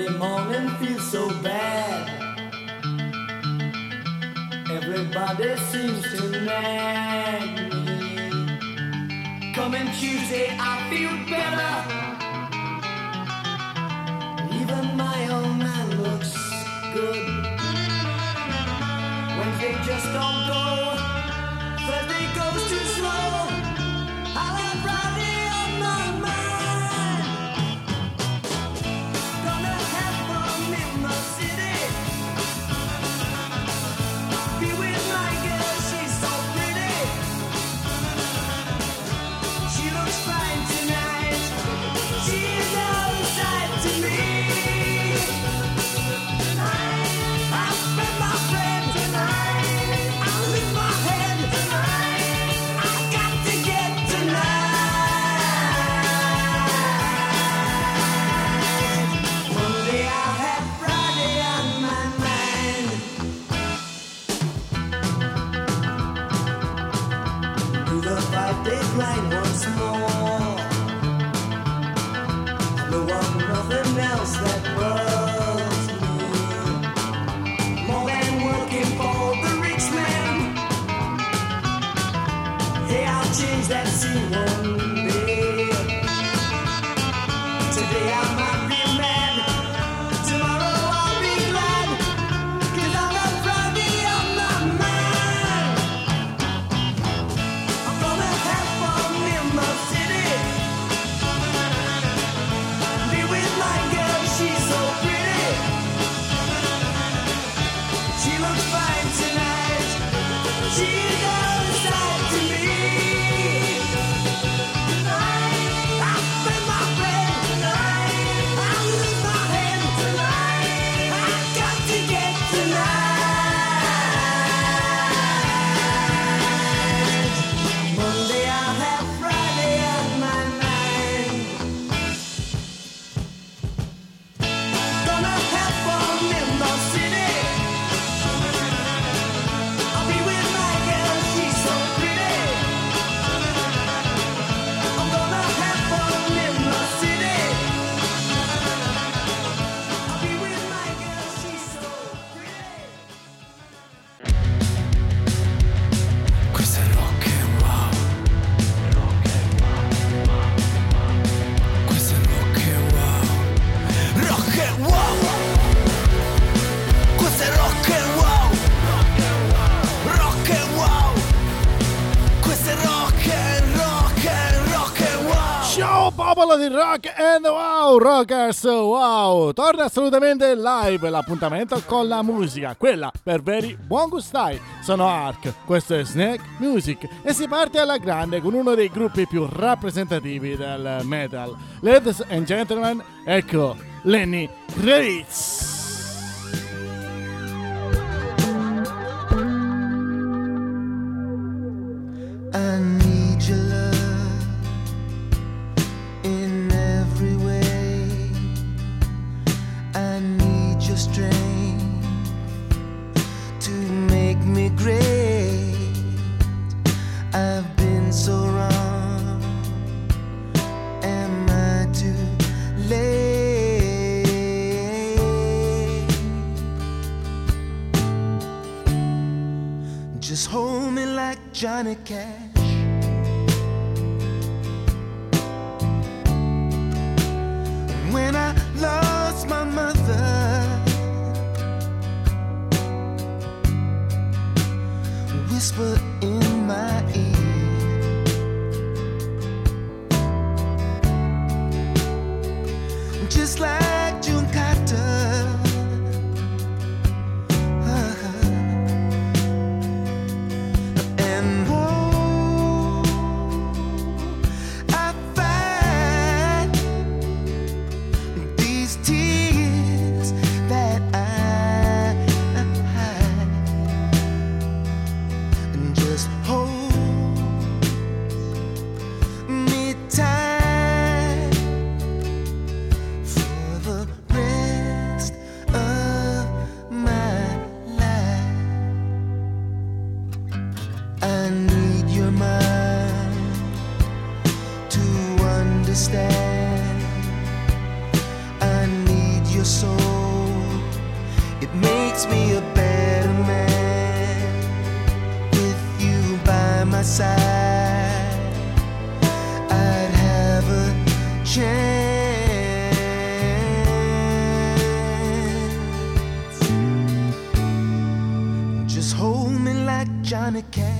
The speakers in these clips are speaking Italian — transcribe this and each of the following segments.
Every morning feels so bad. Everybody seems to nag me. Coming Tuesday, I feel better. Even my old man looks good. Wednesday just don't go. Wow Rockers, wow! Torna assolutamente live l'appuntamento con la musica, quella per veri buon gustai. Sono Ark, questo è Snack Music e si parte alla grande con uno dei gruppi più rappresentativi del metal. Ladies and gentlemen, ecco Lenny Kravitz. I need your mind to understand. I need your soul. It makes me a better man with you by my side. I'd have a chance. Johnny Cash.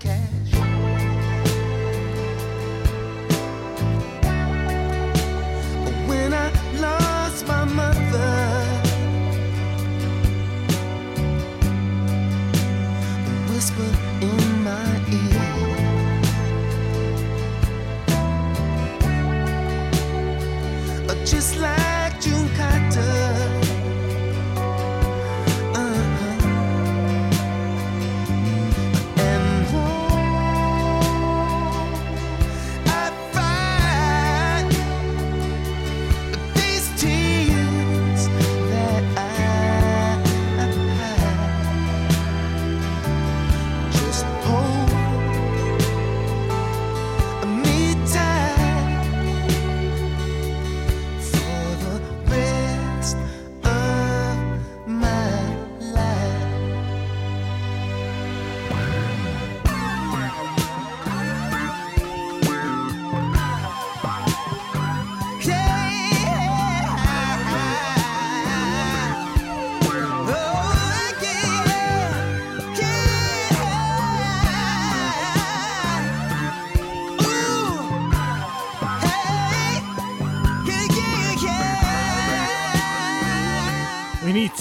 Cash.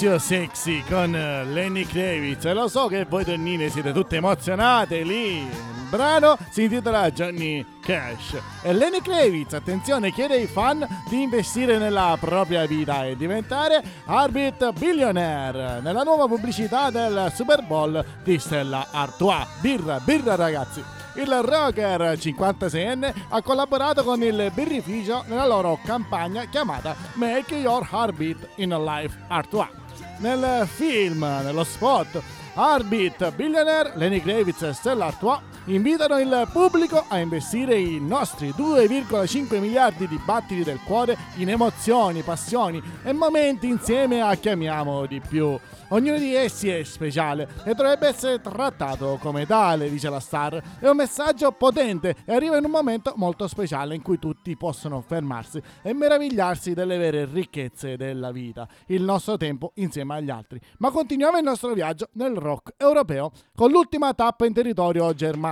Inizio sexy con eh, Lenny Kravitz e lo so che voi donnine siete tutte emozionate lì. Il brano si intitola Johnny Cash e Lenny Kravitz, attenzione, chiede ai fan di investire nella propria vita e diventare Arbit Billionaire nella nuova pubblicità del Super Bowl di Stella Artois. Birra, birra ragazzi. Il rocker 56enne ha collaborato con il birrificio nella loro campagna chiamata Make Your Heartbeat in Life Artois. Nel film, nello spot Heartbeat Billionaire, Lenny Kravitz e Stella Artois invitano il pubblico a investire i nostri 2,5 miliardi di battiti del cuore in emozioni, passioni e momenti insieme a chi amiamo di più. Ognuno di essi è speciale e dovrebbe essere trattato come tale, dice la star. È un messaggio potente e arriva in un momento molto speciale in cui tutti possono fermarsi e meravigliarsi delle vere ricchezze della vita, il nostro tempo insieme agli altri. Ma continuiamo il nostro viaggio nel rock europeo con l'ultima tappa in territorio germanico,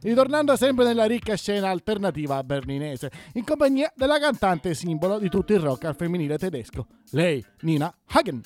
ritornando sempre nella ricca scena alternativa berlinese, in compagnia della cantante simbolo di tutto il rock al femminile tedesco, lei, Nina Hagen.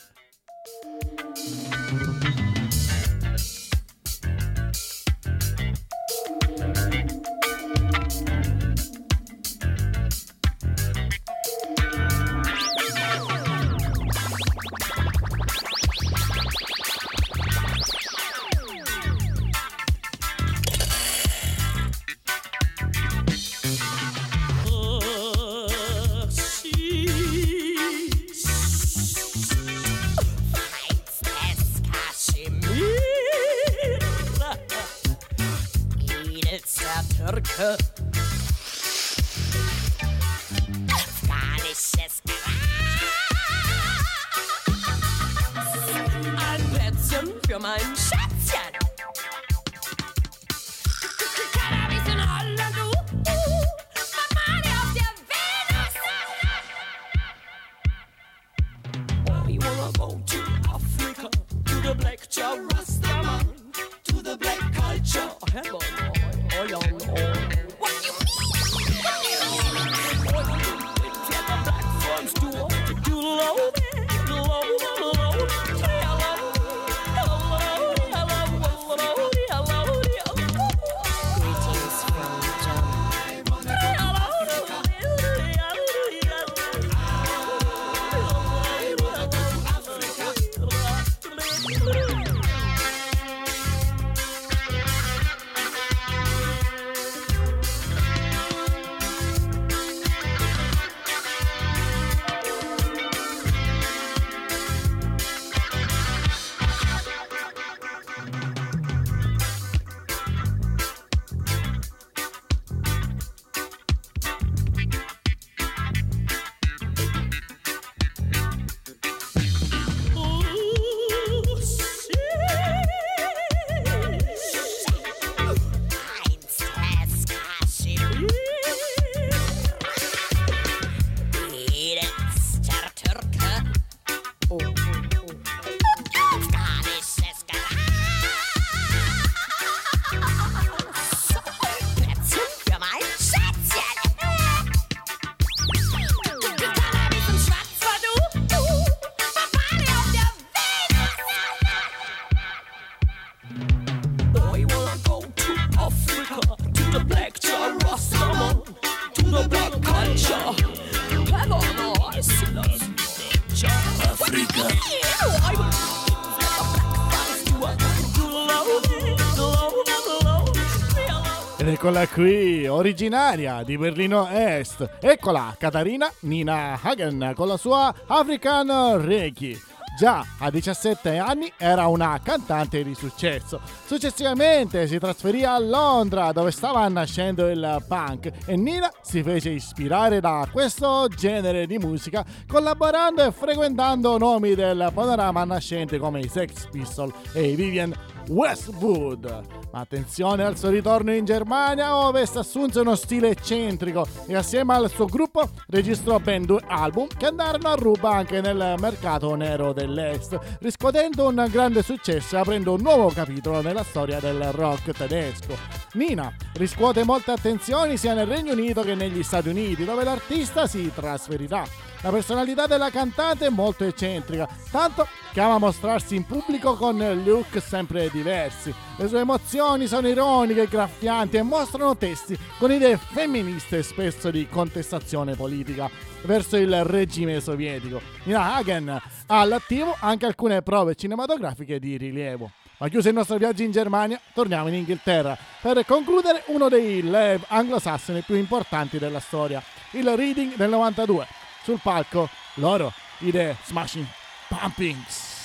Eccola qui, originaria di Berlino Est. Eccola, Katarina Nina Hagen con la sua African Reiki. Già a 17 anni era una cantante di successo. Successivamente si trasferì a Londra dove stava nascendo il punk e Nina si fece ispirare da questo genere di musica collaborando e frequentando nomi del panorama nascente come i Sex Pistols e i Vivian Westwood. Ma attenzione al suo ritorno in Germania, Ovest assunse uno stile eccentrico e assieme al suo gruppo registrò ben due album che andarono a ruba anche nel mercato nero dell'Est, riscuotendo un grande successo e aprendo un nuovo capitolo nella storia del rock tedesco. Nina riscuote molte attenzioni sia nel Regno Unito che negli Stati Uniti, dove l'artista si trasferirà. La personalità della cantante è molto eccentrica, tanto che ama mostrarsi in pubblico con look sempre diversi. Le sue emozioni sono ironiche, graffianti e mostrano testi con idee femministe e spesso di contestazione politica verso il regime sovietico. Nina Hagen ha all'attivo anche alcune prove cinematografiche di rilievo. Ma chiuso il nostro viaggio in Germania, torniamo in Inghilterra per concludere uno dei live anglosassoni più importanti della storia, il Reading del 92. sul palco loro, i The Smashing Pumpings.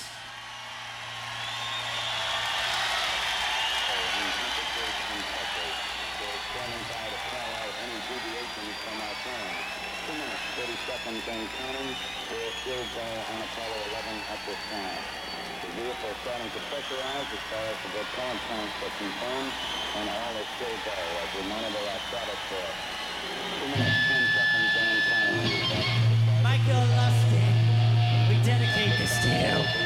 seconds and counting. We're still going on Apollo 11 at this time. The vehicle starting to pressurize as far as the propellant tanks are and all is still go as we monitor our status for. Lustig, we dedicate this to you.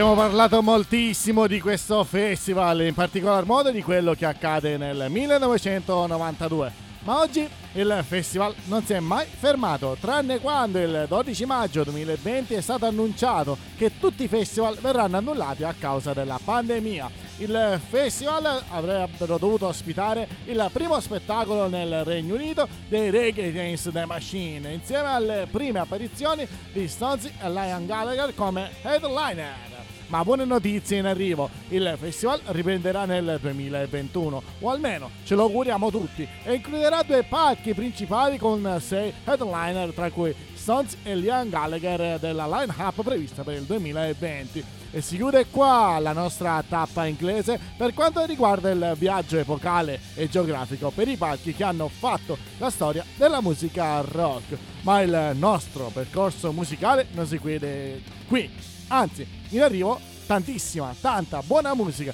Abbiamo parlato moltissimo di questo festival, in particolar modo di quello che accade nel 1992. Ma oggi il festival non si è mai fermato, tranne quando il 12 maggio 2020 è stato annunciato che tutti i festival verranno annullati a causa della pandemia. Il festival avrebbero dovuto ospitare il primo spettacolo nel Regno Unito dei Reggae Against the Machine, insieme alle prime apparizioni di Stonesy e Lion Gallagher come headliner. Ma buone notizie in arrivo, il festival riprenderà nel 2021, o almeno ce lo auguriamo tutti, e includerà due palchi principali con sei headliner, tra cui Stones e Liam Gallagher della line-up prevista per il 2020. E si chiude qua la nostra tappa inglese per quanto riguarda il viaggio epocale e geografico per i palchi che hanno fatto la storia della musica rock. Ma il nostro percorso musicale non si chiude qui, anzi in arrivo tantissima, tanta buona musica.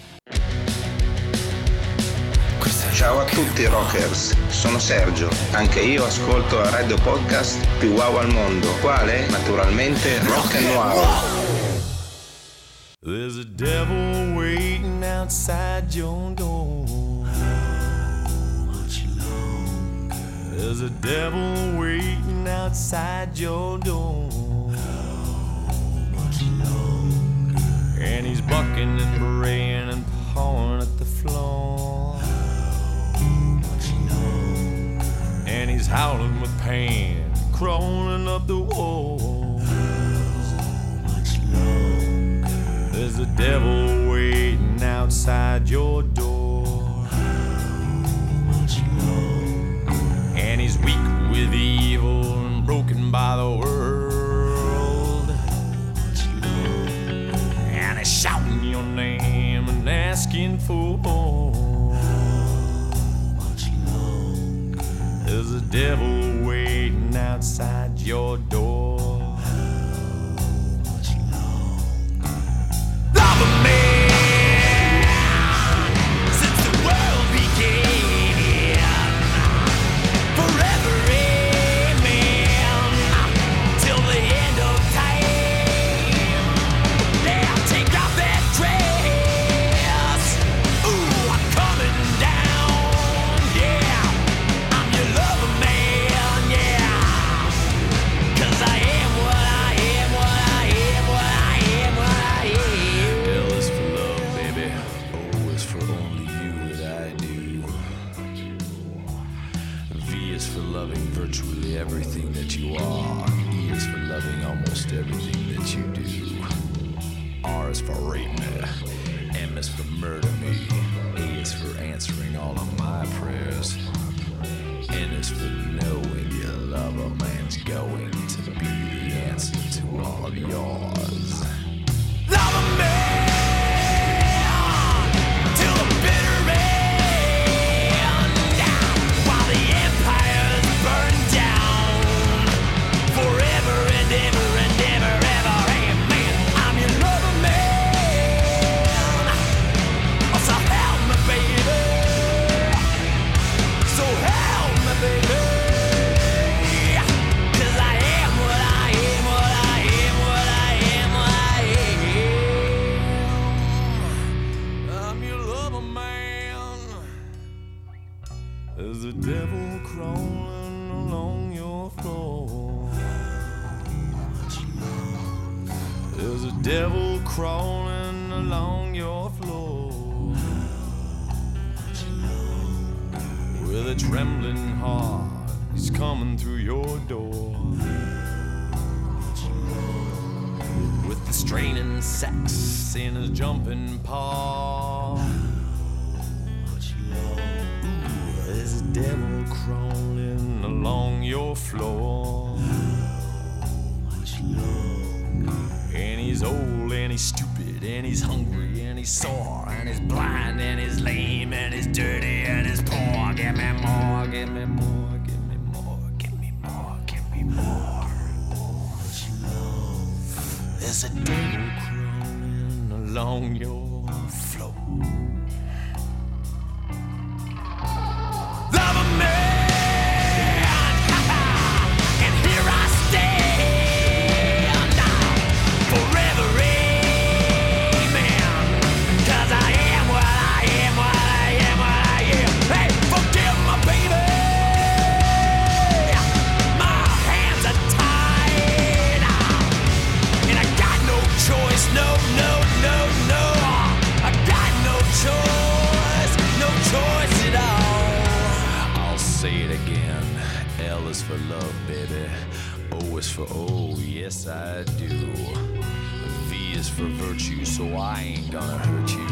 Ciao a tutti rockers, sono Sergio, anche io ascolto la radio podcast più wow al mondo, quale? Naturalmente Rock and Wow. There's a devil waiting outside your door. There's a devil waiting outside your door. And he's bucking and braying and pawing at the floor. And he's howling with pain, crawling up the wall. There's a devil waiting outside your door. And he's weak with evil and broken by the world. And asking for more. There's a devil waiting outside your door. Devil crawling along your floor. There's a devil crawling along your floor. With a trembling heart, he's coming through your door. With the straining sex in his jumping paw. Devil crawling along your floor. And he's old and he's stupid and he's hungry and he's sore and he's blind and he's lame and he's dirty and he's poor. Give me more, give me more, give me more, give me more, give me more. There's a devil crawling along your is for virtue, so I ain't gonna hurt you.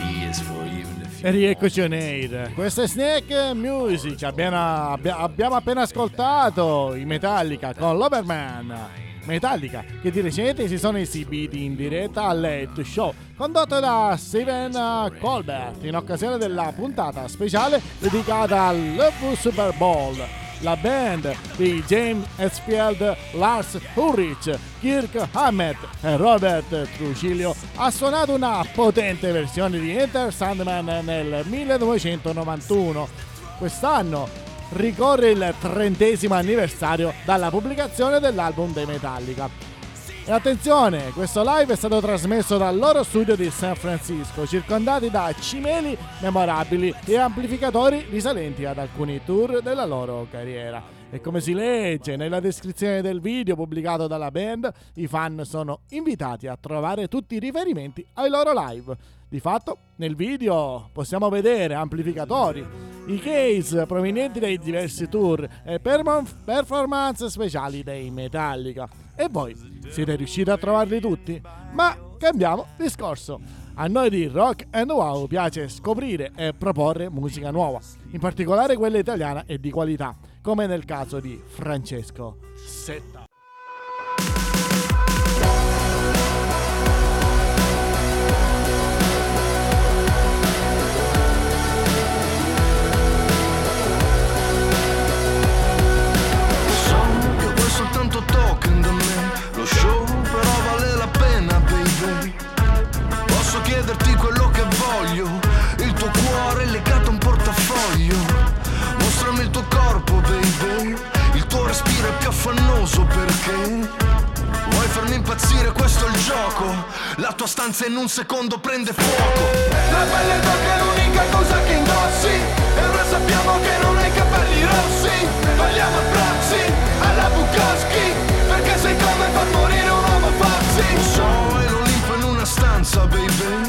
E is for even if E rieccoci on air. Questo è Snake Music. Abbiamo, abbia- abbiamo appena ascoltato i Metallica con l'Overman. Metallica che di recente si sono esibiti in diretta al Late Show condotto da Steven Colbert in occasione della puntata speciale dedicata al Love Super Bowl. La band di James Hetfield, Lars Ulrich, Kirk Hammett e Robert Trujillo ha suonato una potente versione di Enter Sandman nel 1991. Quest'anno ricorre il trentesimo anniversario dalla pubblicazione dell'album dei Metallica. E attenzione, questo live è stato trasmesso dal loro studio di San Francisco, circondati da cimeli memorabili e amplificatori risalenti ad alcuni tour della loro carriera. E come si legge nella descrizione del video pubblicato dalla band, i fan sono invitati a trovare tutti i riferimenti ai loro live. Di fatto, nel video possiamo vedere amplificatori, i case provenienti dai diversi tour e performance speciali dei Metallica. E voi siete riusciti a trovarli tutti? Ma cambiamo discorso. A noi di Rock and Wow piace scoprire e proporre musica nuova, in particolare quella italiana e di qualità, come nel caso di Francesco Setta. Stanza in un secondo prende fuoco. La pelle d'oca è l'unica cosa che indossi. E ora sappiamo che non hai capelli rossi. Vogliamo abbracci alla Bukowski Perché sei come far morire un uomo pazzi So è l'Olimpo in una stanza baby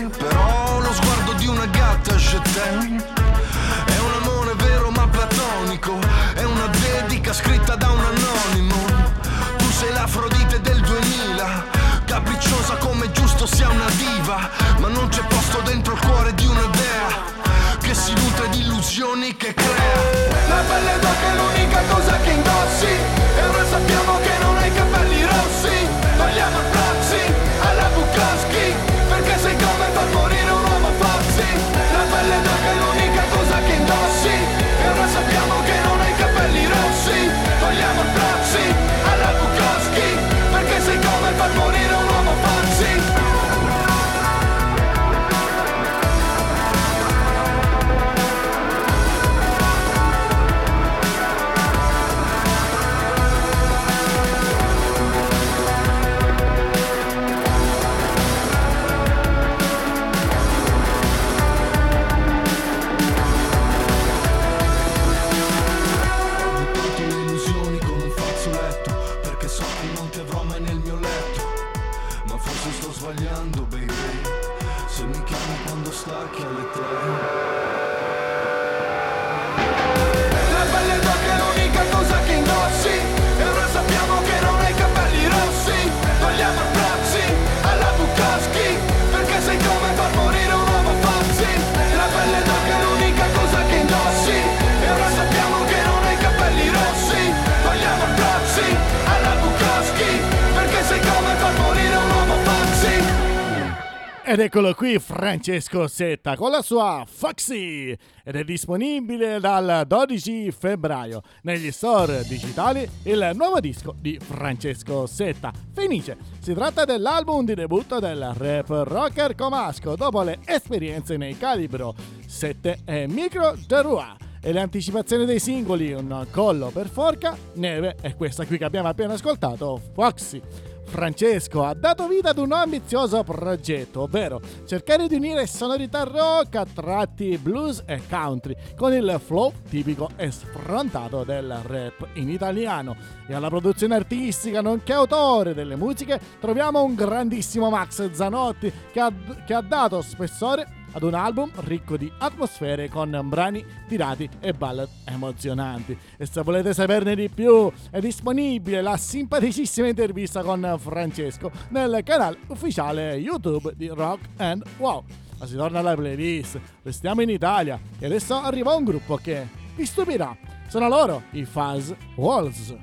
Ed eccolo qui Francesco Setta con la sua Foxy ed è disponibile dal 12 febbraio negli store digitali il nuovo disco di Francesco Setta, Fenice. Si tratta dell'album di debutto del rap rocker comasco dopo le esperienze nei calibro 7 e Micro Terroir e le anticipazioni dei singoli Un collo per forca, Neve e questa qui che abbiamo appena ascoltato, Foxy. Francesco ha dato vita ad un ambizioso progetto, ovvero cercare di unire sonorità rock a tratti blues e country con il flow tipico e sfrontato del rap in italiano. E alla produzione artistica, nonché autore delle musiche, troviamo un grandissimo Max Zanotti che ha, che ha dato spessore ad un album ricco di atmosfere con brani tirati e ballad emozionanti. E se volete saperne di più, è disponibile la simpaticissima intervista con Francesco nel canale ufficiale YouTube di Rock and Wow. Ma si torna alla playlist, restiamo in Italia e adesso arriva un gruppo che vi stupirà. Sono loro, i Fuzz Walls.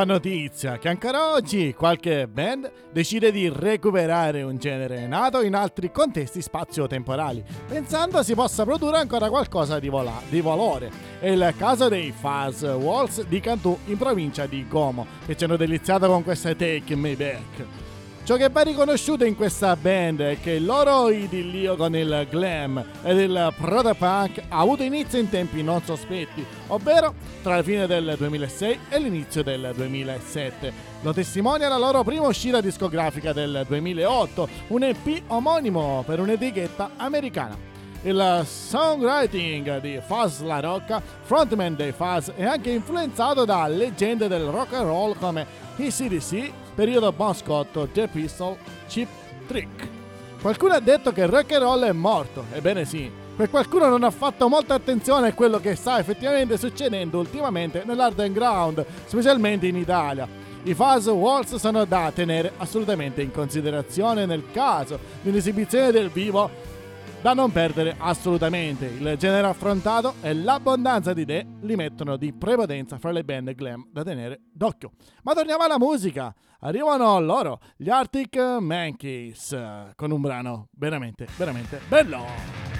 Fa notizia che ancora oggi qualche band decide di recuperare un genere nato in altri contesti spazio-temporali, pensando si possa produrre ancora qualcosa di, vola- di valore. È il caso dei Fuzz Walls di Cantù in provincia di Como, che ci hanno deliziato con questa Take Me Back. Ciò che va riconosciuto in questa band è che il loro idillio con il glam ed il protopunk ha avuto inizio in tempi non sospetti, ovvero tra la fine del 2006 e l'inizio del 2007. Lo testimonia la loro prima uscita discografica del 2008, un EP omonimo per un'etichetta americana. Il songwriting di Fuzz La Rocca, frontman dei Fuzz, è anche influenzato da leggende del rock and roll come ACDC, periodo Bon Scott, The Pistol, Chip Trick. Qualcuno ha detto che il rock and roll è morto, ebbene sì, per qualcuno non ha fatto molta attenzione a quello che sta effettivamente succedendo ultimamente nell'hard and ground, specialmente in Italia. I Fuzz Walls sono da tenere assolutamente in considerazione nel caso di un'esibizione del vivo da non perdere assolutamente. Il genere affrontato e l'abbondanza di idee li mettono di prepotenza fra le band glam da tenere d'occhio. Ma torniamo alla musica. Arrivano loro, gli Arctic Monkeys, con un brano veramente, veramente bello.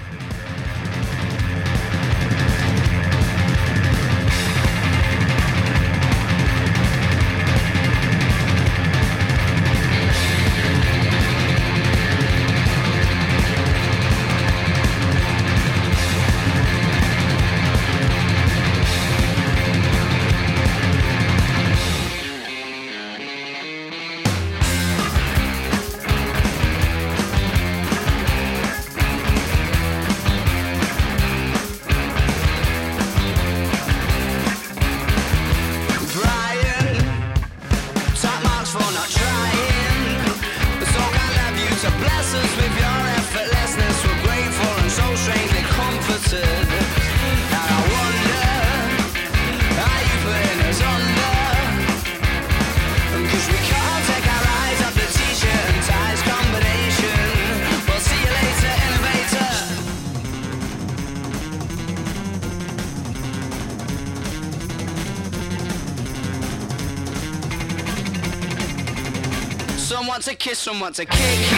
someone to kick you.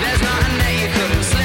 There's nothing that you couldn't say.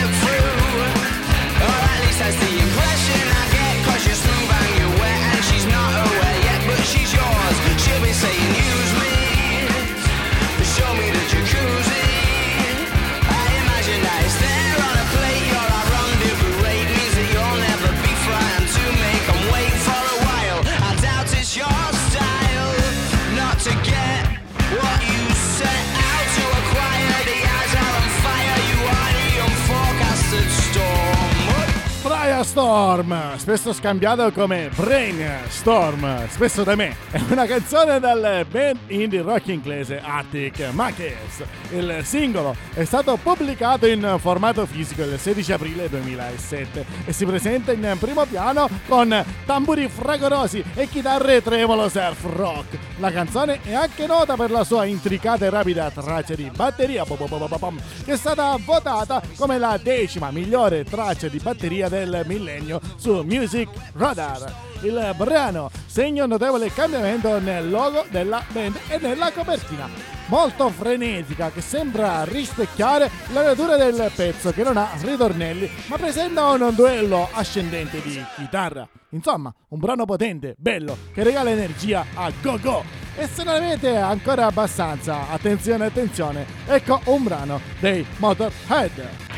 Storm, spesso scambiato come Brainstorm, spesso da me. È una canzone dal band indie rock inglese Arctic Monkeys. Il singolo è stato pubblicato in formato fisico il 16 aprile 2007 e si presenta in primo piano con tamburi fragorosi e chitarre tremolo surf rock. La canzone è anche nota per la sua intricata e rapida traccia di batteria che è stata votata come la decima migliore traccia di batteria del millennio su Music Radar. Il brano segna un notevole cambiamento nel logo della band e nella copertina. Molto frenetica che sembra rispecchiare la natura del pezzo che non ha ritornelli ma presenta un duello ascendente di chitarra. Insomma, un brano potente, bello, che regala energia a go go. E se non avete ancora abbastanza, attenzione, attenzione, ecco un brano dei Motorhead.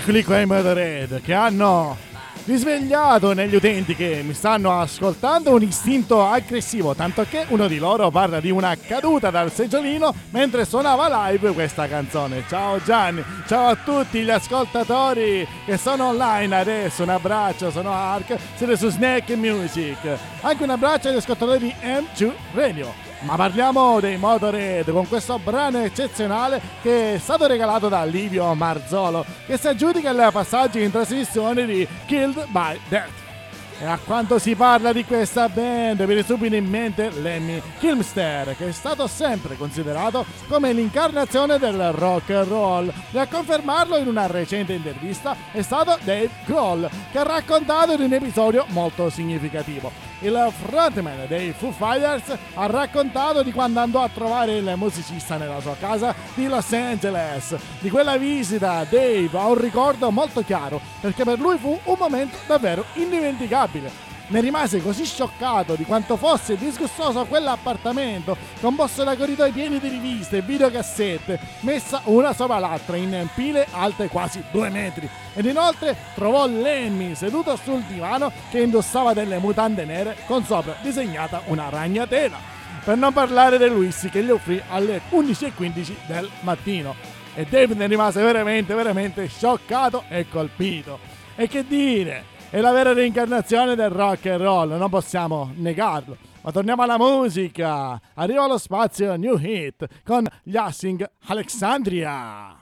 Eccoli qua i Motorhead che hanno risvegliato negli utenti che mi stanno ascoltando un istinto aggressivo, tanto che uno di loro parla di una caduta dal seggiolino mentre suonava live questa canzone. Ciao Gianni, ciao a tutti gli ascoltatori che sono online adesso, un abbraccio, sono Ark, siete su Snack Music. Anche un abbraccio agli ascoltatori di M2 Radio. Ma parliamo dei Motorhead con questo brano eccezionale che è stato regalato da Livio Marzolo, che si aggiudica il passaggio in trasmissione di Killed by Death. E a quanto si parla di questa band, viene subito in mente Lemmy Kilmister, che è stato sempre considerato come l'incarnazione del rock and roll. E a confermarlo in una recente intervista è stato Dave Grohl, che ha raccontato di un episodio molto significativo. Il frontman dei Foo Fighters ha raccontato di quando andò a trovare il musicista nella sua casa di Los Angeles. Di quella visita Dave ha un ricordo molto chiaro perché per lui fu un momento davvero indimenticabile. Ne rimase così scioccato di quanto fosse disgustoso quell'appartamento, composto da corridoi pieni di riviste e videocassette, messa una sopra l'altra in pile alte quasi due metri. Ed inoltre trovò Lemmy seduto sul divano che indossava delle mutande nere con sopra disegnata una ragnatela. Per non parlare del whisky che gli offrì alle 11.15 del mattino. E Dave ne rimase veramente, veramente scioccato e colpito. E che dire, è la vera reincarnazione del rock and roll, non possiamo negarlo. Ma torniamo alla musica. Arriva lo spazio New Hit con gli Assing Alexandria.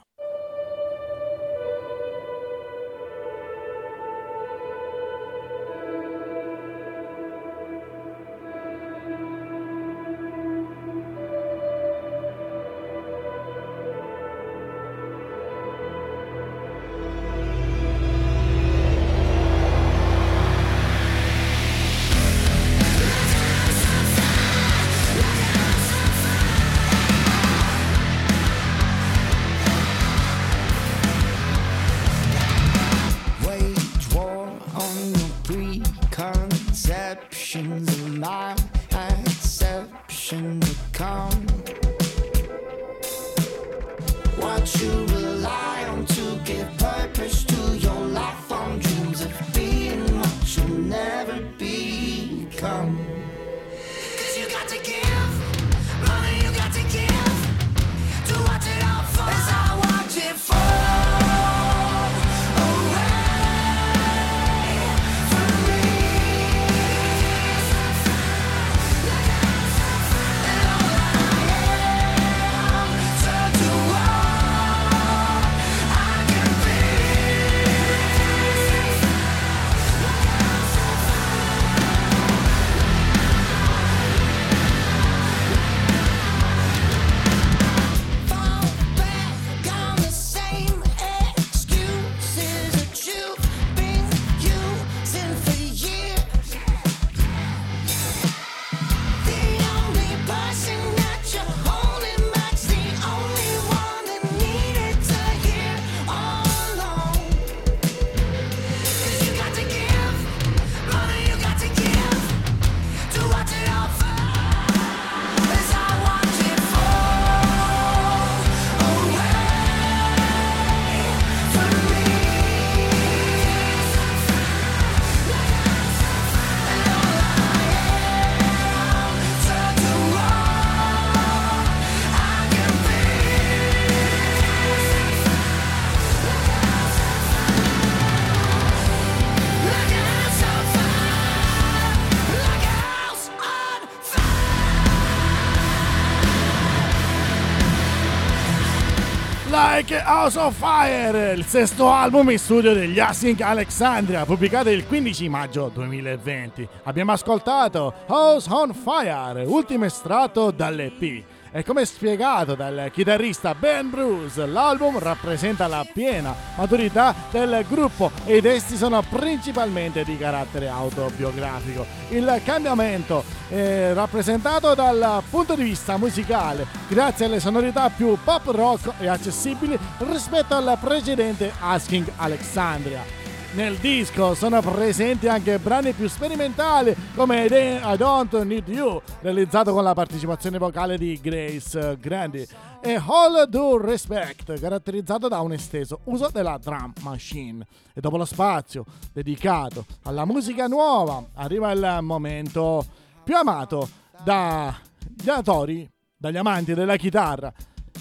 Like a House of Fire, il sesto album in studio degli Async Alexandria, pubblicato il 15 maggio 2020. Abbiamo ascoltato House on Fire, ultimo estratto dall'EP. E come spiegato dal chitarrista Ben Bruce, l'album rappresenta la piena maturità del gruppo e i testi sono principalmente di carattere autobiografico. Il cambiamento è rappresentato dal punto di vista musicale, grazie alle sonorità più pop rock e accessibili rispetto al precedente Asking Alexandria. Nel disco sono presenti anche brani più sperimentali come I Don't Need You, realizzato con la partecipazione vocale di Grace Grandi, e All Due Respect, caratterizzato da un esteso uso della drum machine. E dopo lo spazio dedicato alla musica nuova, arriva il momento più amato dagli atori, dagli amanti della chitarra.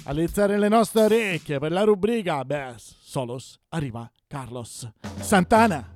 A lizzare le nostre orecchie per la rubrica Best Solos arriva Carlos Santana.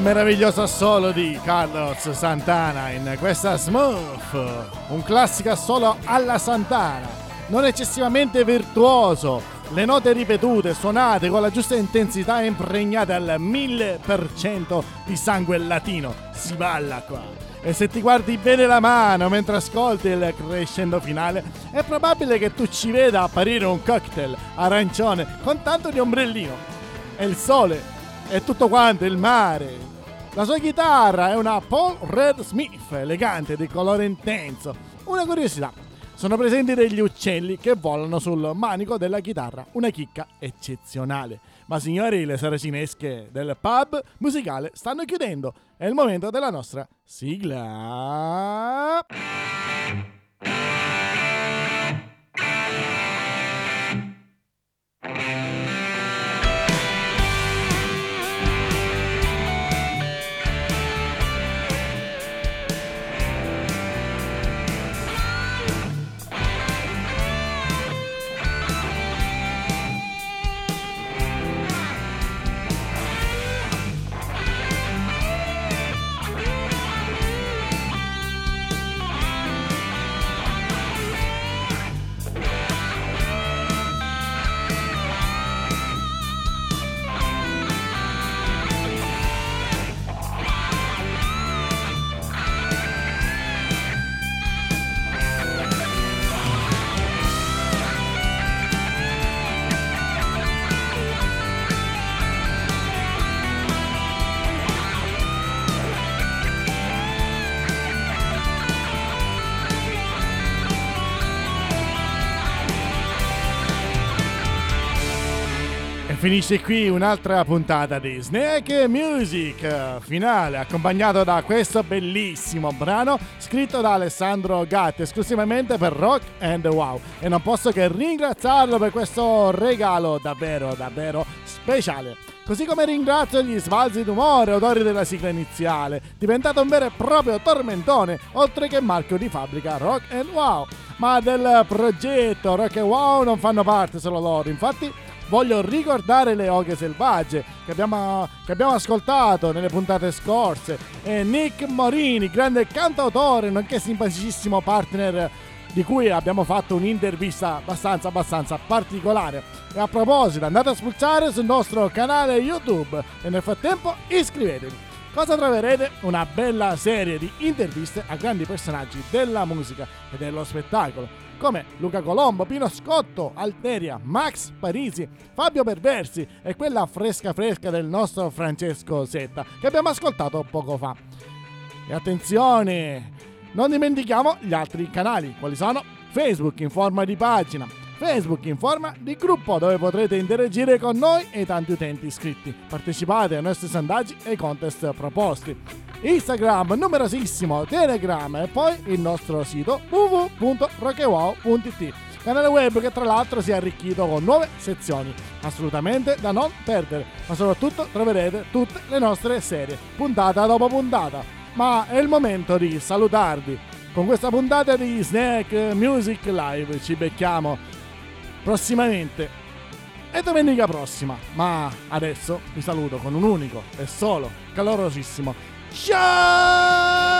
Meraviglioso assolo di Carlos Santana in questa Smooth, un classico assolo alla Santana, non eccessivamente virtuoso, le note ripetute, suonate con la giusta intensità e impregnate al 1000% di sangue latino, si balla qua. E se ti guardi bene la mano mentre ascolti il crescendo finale, è probabile che tu ci veda apparire un cocktail arancione con tanto di ombrellino. E il sole, e tutto quanto, il mare. La sua chitarra è una Paul Red Smith, elegante, di colore intenso. Una curiosità, sono presenti degli uccelli che volano sul manico della chitarra, una chicca eccezionale. Ma signori, le saracinesche del pub musicale stanno chiudendo. È il momento della nostra sigla. E finisce qui un'altra puntata di Snake Music finale, accompagnato da questo bellissimo brano scritto da Alessandro Gatti esclusivamente per Rock and Wow. E non posso che ringraziarlo per questo regalo davvero, davvero speciale. Così come ringrazio gli sbalzi d'umore, odori della sigla iniziale, diventato un vero e proprio tormentone, oltre che marchio di fabbrica Rock and Wow. Ma del progetto Rock and Wow non fanno parte solo loro, infatti voglio ricordare le oghe selvagge che abbiamo, che abbiamo ascoltato nelle puntate scorse. E Nick Morini, grande cantautore nonché simpaticissimo partner di cui abbiamo fatto un'intervista abbastanza abbastanza particolare. E a proposito andate a spulciare sul nostro canale YouTube e nel frattempo iscrivetevi. Cosa troverete? Una bella serie di interviste a grandi personaggi della musica e dello spettacolo, come Luca Colombo, Pino Scotto, Alteria, Max Parisi, Fabio Perversi e quella fresca fresca del nostro Francesco Setta che abbiamo ascoltato poco fa. E attenzione, non dimentichiamo gli altri canali, quali sono Facebook in forma di pagina, Facebook in forma di gruppo dove potrete interagire con noi e tanti utenti iscritti. Partecipate ai nostri sondaggi e ai contest proposti. Instagram numerosissimo, Telegram e poi il nostro sito www.rockewow.it canale web che tra l'altro si è arricchito con nuove sezioni, assolutamente da non perdere, ma soprattutto troverete tutte le nostre serie, puntata dopo puntata. Ma è il momento di salutarvi. Con questa puntata di Snack Music Live ci becchiamo prossimamente e domenica prossima. Ma adesso vi saluto con un unico e solo calorosissimo ciao!